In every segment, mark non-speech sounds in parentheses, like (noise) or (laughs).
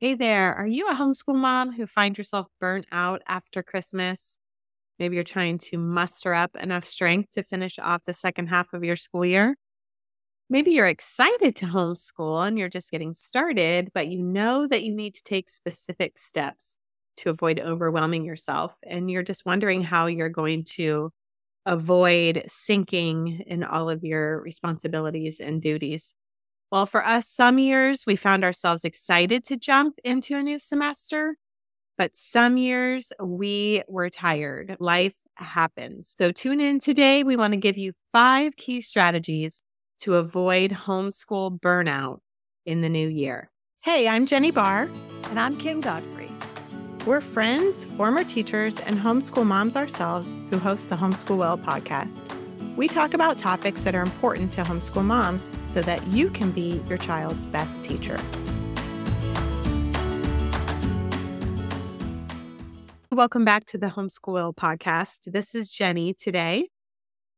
Hey there. Are you a homeschool mom who find yourself burnt out after Christmas? Maybe you're trying to muster up enough strength to finish off the second half of your school year. Maybe you're excited to homeschool and you're just getting started, but you know that you need to take specific steps to avoid overwhelming yourself. And you're just wondering how you're going to avoid sinking in all of your responsibilities and duties. Well, for us, some years we found ourselves excited to jump into a new semester, but some years we were tired. Life happens. So tune in today. We want to give you five key strategies to avoid homeschool burnout in the new year. Hey, I'm Jenny Barr. And I'm Kim Godfrey. We're friends, former teachers, and homeschool moms ourselves who host the Homeschool Well podcast. We talk about topics that are important to homeschool moms so that you can be your child's best teacher. Welcome back to the Homeschool podcast. This is Jenny today.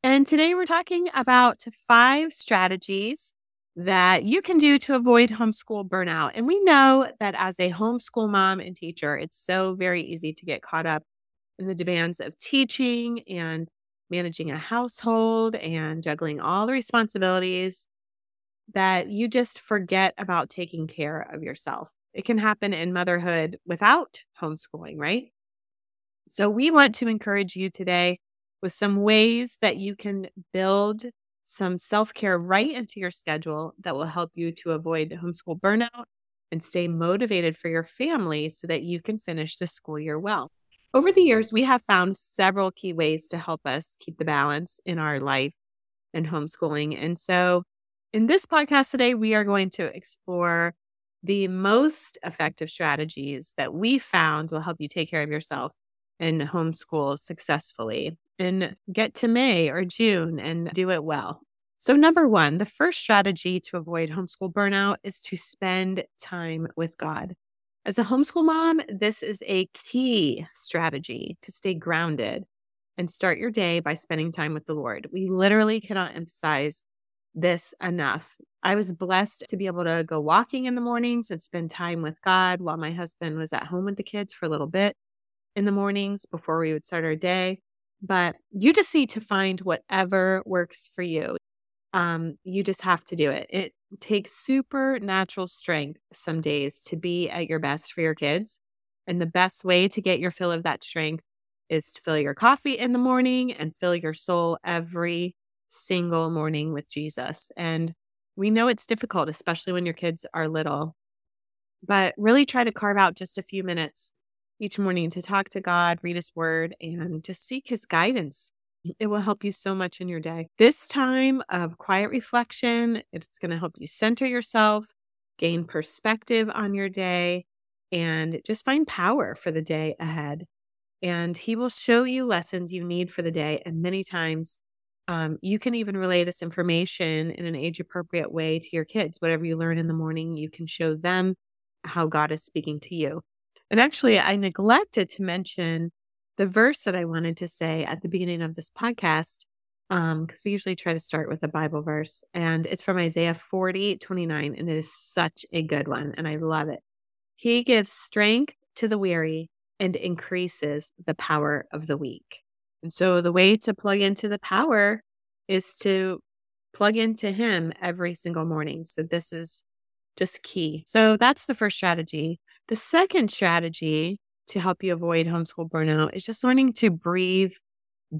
And today we're talking about five strategies that you can do to avoid homeschool burnout. And we know that as a homeschool mom and teacher, it's so very easy to get caught up in the demands of teaching and managing a household and juggling all the responsibilities that you just forget about taking care of yourself. It can happen in motherhood without homeschooling, right? So, we want to encourage you today with some ways that you can build some self care right into your schedule that will help you to avoid homeschool burnout and stay motivated for your family so that you can finish the school year well. Over the years, we have found several key ways to help us keep the balance in our life and homeschooling. And so, in this podcast today, we are going to explore the most effective strategies that we found will help you take care of yourself and homeschool successfully and get to May or June and do it well. So, number one, the first strategy to avoid homeschool burnout is to spend time with God. As a homeschool mom, this is a key strategy to stay grounded and start your day by spending time with the Lord. We literally cannot emphasize this enough. I was blessed to be able to go walking in the mornings and spend time with God while my husband was at home with the kids for a little bit in the mornings before we would start our day. But you just need to find whatever works for you. Um, you just have to do it. It takes supernatural strength some days to be at your best for your kids. And the best way to get your fill of that strength is to fill your coffee in the morning and fill your soul every single morning with Jesus. And we know it's difficult, especially when your kids are little, but really try to carve out just a few minutes each morning to talk to God, read his word, and just seek his guidance it will help you so much in your day. This time of quiet reflection, it's going to help you center yourself, gain perspective on your day, and just find power for the day ahead. And he will show you lessons you need for the day. And many times, um, you can even relay this information in an age appropriate way to your kids. Whatever you learn in the morning, you can show them how God is speaking to you. And actually, I neglected to mention the verse that I wanted to say at the beginning of this podcast, um, because we usually try to start with a Bible verse, and it's from Isaiah 40, 29, and it is such a good one, and I love it. He gives strength to the weary and increases the power of the weak. And so the way to plug into the power is to plug into him every single morning. So this is just key. So that's the first strategy. The second strategy to help you avoid homeschool burnout is just learning to breathe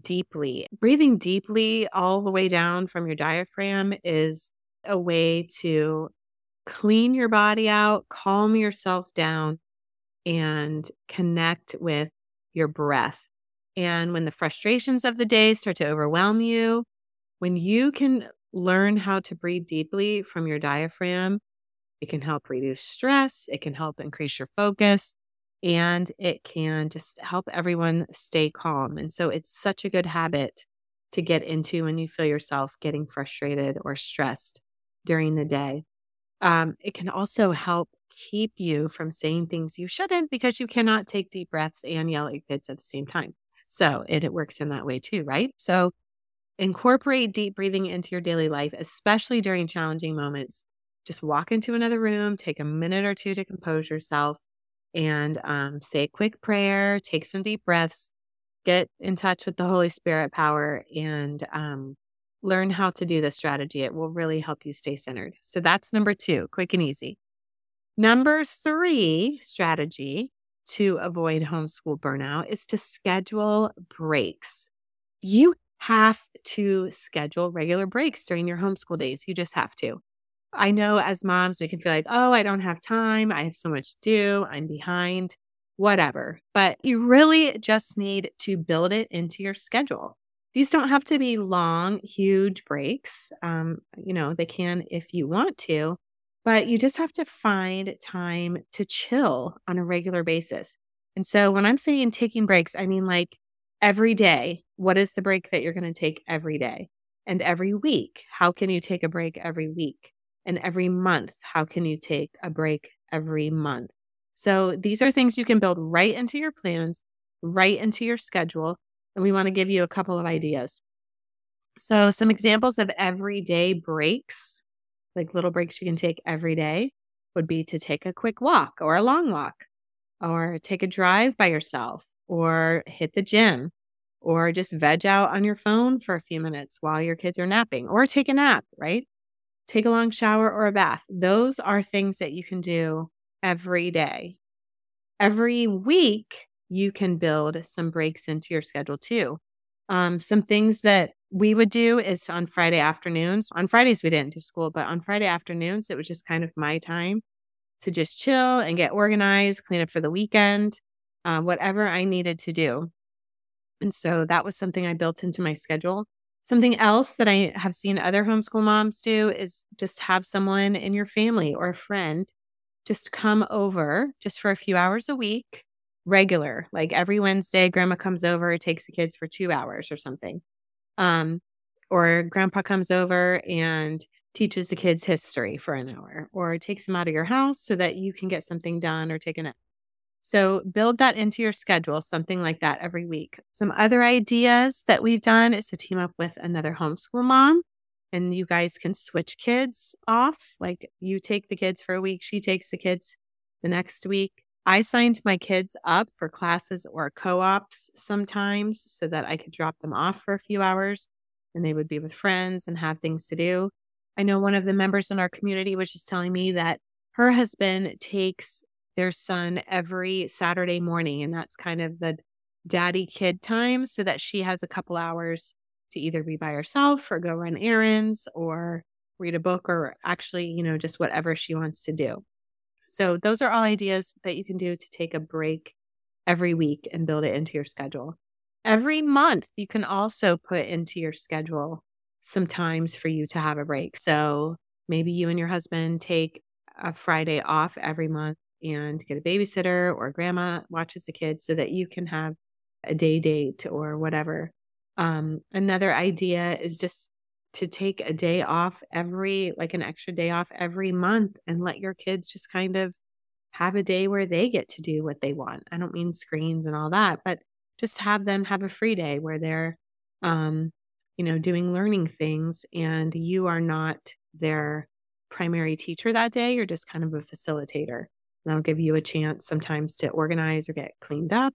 deeply. Breathing deeply all the way down from your diaphragm is a way to clean your body out, calm yourself down, and connect with your breath. And when the frustrations of the day start to overwhelm you, when you can learn how to breathe deeply from your diaphragm, it can help reduce stress, it can help increase your focus, and it can just help everyone stay calm. And so it's such a good habit to get into when you feel yourself getting frustrated or stressed during the day. Um, it can also help keep you from saying things you shouldn't because you cannot take deep breaths and yell at kids at the same time. So it, it works in that way too, right? So incorporate deep breathing into your daily life, especially during challenging moments just walk into another room, take a minute or two to compose yourself, and um, say a quick prayer, take some deep breaths, get in touch with the Holy Spirit power, and um, learn how to do this strategy. It will really help you stay centered. So that's number two, quick and easy. Number three strategy to avoid homeschool burnout is to schedule breaks. You have to schedule regular breaks during your homeschool days. You just have to. I know as moms, we can feel like, oh, I don't have time. I have so much to do. I'm behind, whatever. But you really just need to build it into your schedule. These don't have to be long, huge breaks. Um, you know, they can if you want to, but you just have to find time to chill on a regular basis. And so when I'm saying taking breaks, I mean like every day. What is the break that you're going to take every day? And every week, how can you take a break every week? And every month, how can you take a break every month? So these are things you can build right into your plans, right into your schedule. And we want to give you a couple of ideas. So, some examples of everyday breaks, like little breaks you can take every day, would be to take a quick walk or a long walk, or take a drive by yourself, or hit the gym, or just veg out on your phone for a few minutes while your kids are napping, or take a nap, right? Take a long shower or a bath. Those are things that you can do every day. Every week, you can build some breaks into your schedule too. Um, some things that we would do is on Friday afternoons. On Fridays, we didn't do school, but on Friday afternoons, it was just kind of my time to just chill and get organized, clean up for the weekend, uh, whatever I needed to do. And so that was something I built into my schedule. Something else that I have seen other homeschool moms do is just have someone in your family or a friend just come over just for a few hours a week, regular, like every Wednesday, grandma comes over, takes the kids for two hours or something. Um, or grandpa comes over and teaches the kids history for an hour or takes them out of your house so that you can get something done or take a nap. So build that into your schedule, something like that every week. Some other ideas that we've done is to team up with another homeschool mom and you guys can switch kids off. Like you take the kids for a week, she takes the kids the next week. I signed my kids up for classes or co ops sometimes so that I could drop them off for a few hours and they would be with friends and have things to do. I know one of the members in our community was just telling me that her husband takes their son every Saturday morning. And that's kind of the daddy kid time so that she has a couple hours to either be by herself or go run errands or read a book or actually, you know, just whatever she wants to do. So, those are all ideas that you can do to take a break every week and build it into your schedule. Every month, you can also put into your schedule some times for you to have a break. So, maybe you and your husband take a Friday off every month and get a babysitter or grandma watches the kids so that you can have a day date or whatever. Um, another idea is just to take a day off every, like an extra day off every month and let your kids just kind of have a day where they get to do what they want. I don't mean screens and all that, but just have them have a free day where they're, um, you know, doing learning things and you are not their primary teacher that day. You're just kind of a facilitator. I'll give you a chance sometimes to organize or get cleaned up,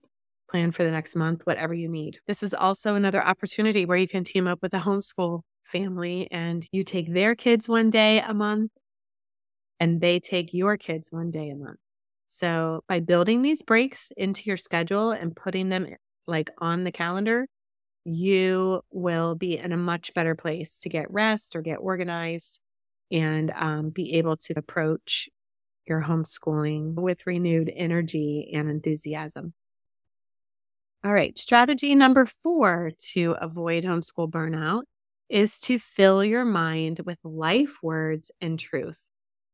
plan for the next month, whatever you need. This is also another opportunity where you can team up with a homeschool family and you take their kids one day a month and they take your kids one day a month. So by building these breaks into your schedule and putting them like on the calendar, you will be in a much better place to get rest or get organized and um, be able to approach your homeschooling with renewed energy and enthusiasm. All right, strategy number four to avoid homeschool burnout is to fill your mind with life words and truth.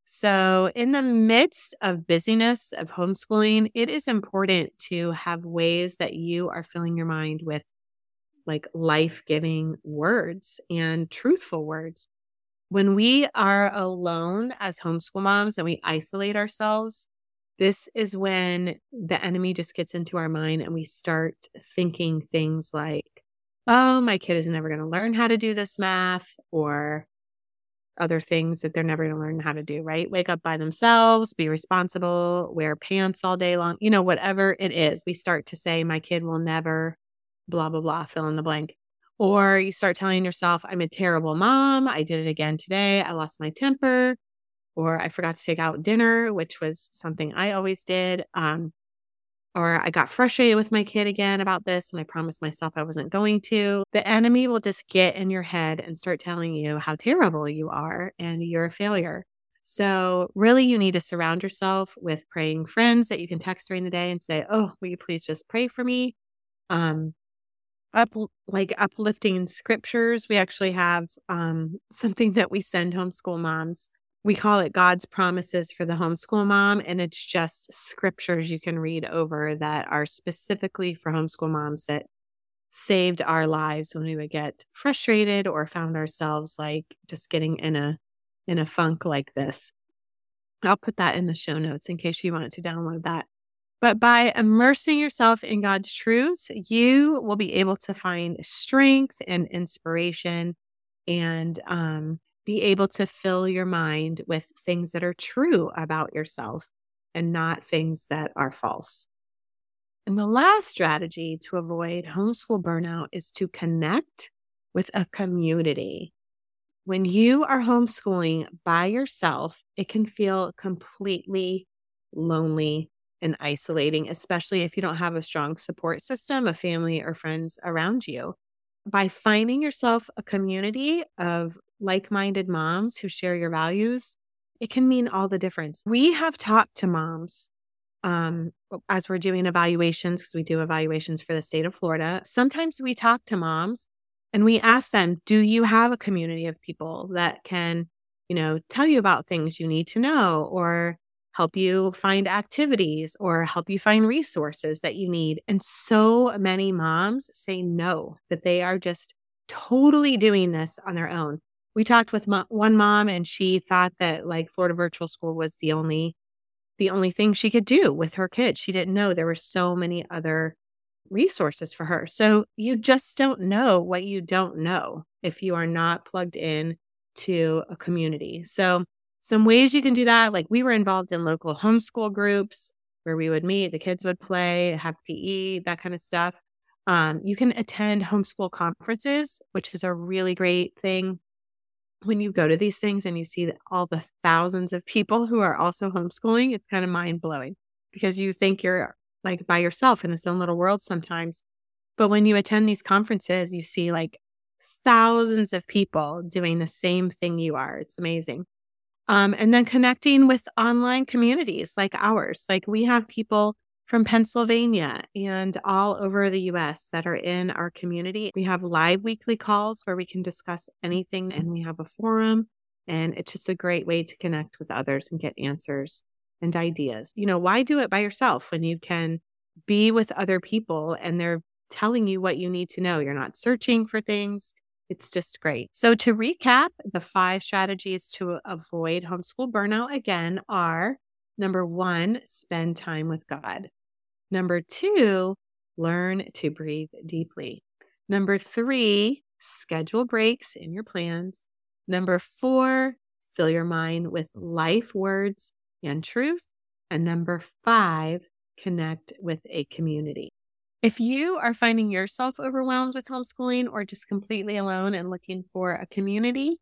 So, in the midst of busyness of homeschooling, it is important to have ways that you are filling your mind with like life giving words and truthful words when we are alone as homeschool moms and we isolate ourselves, this is when the enemy just gets into our mind and we start thinking things like, oh, my kid is never going to learn how to do this math, or other things that they're never going to learn how to do, right? Wake up by themselves, be responsible, wear pants all day long, you know, whatever it is. We start to say, my kid will never, blah, blah, blah, fill in the blank. Or you start telling yourself, I'm a terrible mom. I did it again today. I lost my temper. Or I forgot to take out dinner, which was something I always did. Um, or I got frustrated with my kid again about this and I promised myself I wasn't going to. The enemy will just get in your head and start telling you how terrible you are and you're a failure. So, really, you need to surround yourself with praying friends that you can text during the day and say, Oh, will you please just pray for me? Um, up like uplifting scriptures. We actually have um, (laughs) something that we send homeschool moms we call it God's promises for the homeschool mom. And it's just scriptures you can read over that are specifically for homeschool moms that saved our lives when we would get frustrated or found ourselves like just getting in a in a funk like this. I'll put that in the show notes in case you wanted to download that. But by immersing yourself in God's truths, you will be able to find strength and inspiration and um, be able to fill your mind with things that are true about yourself and not things that are false. And the last strategy to avoid homeschool burnout is to connect with a community. When you are homeschooling by yourself, it can feel completely lonely and isolating, especially if you don't have a strong support system a family or friends around you. By finding yourself a community of like minded moms who share your values, it can mean all the difference. We have talked to moms um, as we're doing evaluations, because we do evaluations for the state of Florida. Sometimes we talk to moms and we ask them, Do you have a community of people that can, you know, tell you about things you need to know or help you find activities or help you find resources that you need? And so many moms say no, that they are just totally doing this on their own we talked with mo- one mom and she thought that like Florida Virtual School was the only the only thing she could do with her kids. She didn't know there were so many other resources for her. So you just don't know what you don't know if you are not plugged in to a community. So some ways you can do that like we were involved in local homeschool groups where we would meet, the kids would play, have PE, that kind of stuff. Um, you can attend homeschool conferences, which is a really great thing when you go to these things and you see all the thousands of people who are also homeschooling, it's kind of mind blowing because you think you're like by yourself in this own little world sometimes. But when you attend these conferences, you see like thousands of people doing the same thing you are. It's amazing. Um, and then connecting with online communities like ours. Like we have people from Pennsylvania and all over the US that are in our community. We have live weekly calls where we can discuss anything and we have a forum. And it's just a great way to connect with others and get answers and ideas. You know, why do it by yourself when you can be with other people and they're telling you what you need to know? You're not searching for things. It's just great. So, to recap, the five strategies to avoid homeschool burnout again are number one, spend time with God. Number two, learn to breathe deeply. Number three, schedule breaks in your plans. Number four, fill your mind with life words and truth. And number five, connect with a community. If you are finding yourself overwhelmed with homeschooling or just completely alone and looking for a community,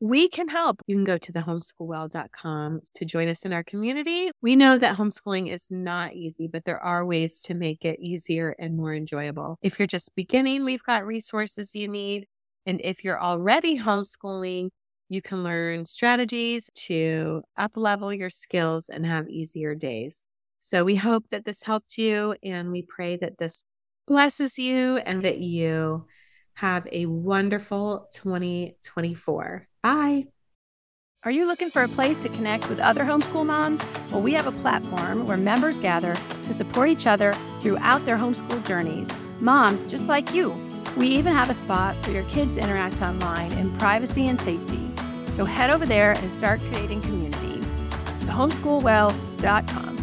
we can help. You can go to thehomeschoolwell.com to join us in our community. We know that homeschooling is not easy, but there are ways to make it easier and more enjoyable. If you're just beginning, we've got resources you need. And if you're already (laughs) homeschooling, you can learn strategies to up level your skills and have easier days. So we hope that this helped you and we pray that this blesses you and that you have a wonderful 2024. Bye. Are you looking for a place to connect with other homeschool moms? Well, we have a platform where members gather to support each other throughout their homeschool journeys. Moms just like you. We even have a spot for your kids to interact online in privacy and safety. So head over there and start creating community. Thehomeschoolwell.com.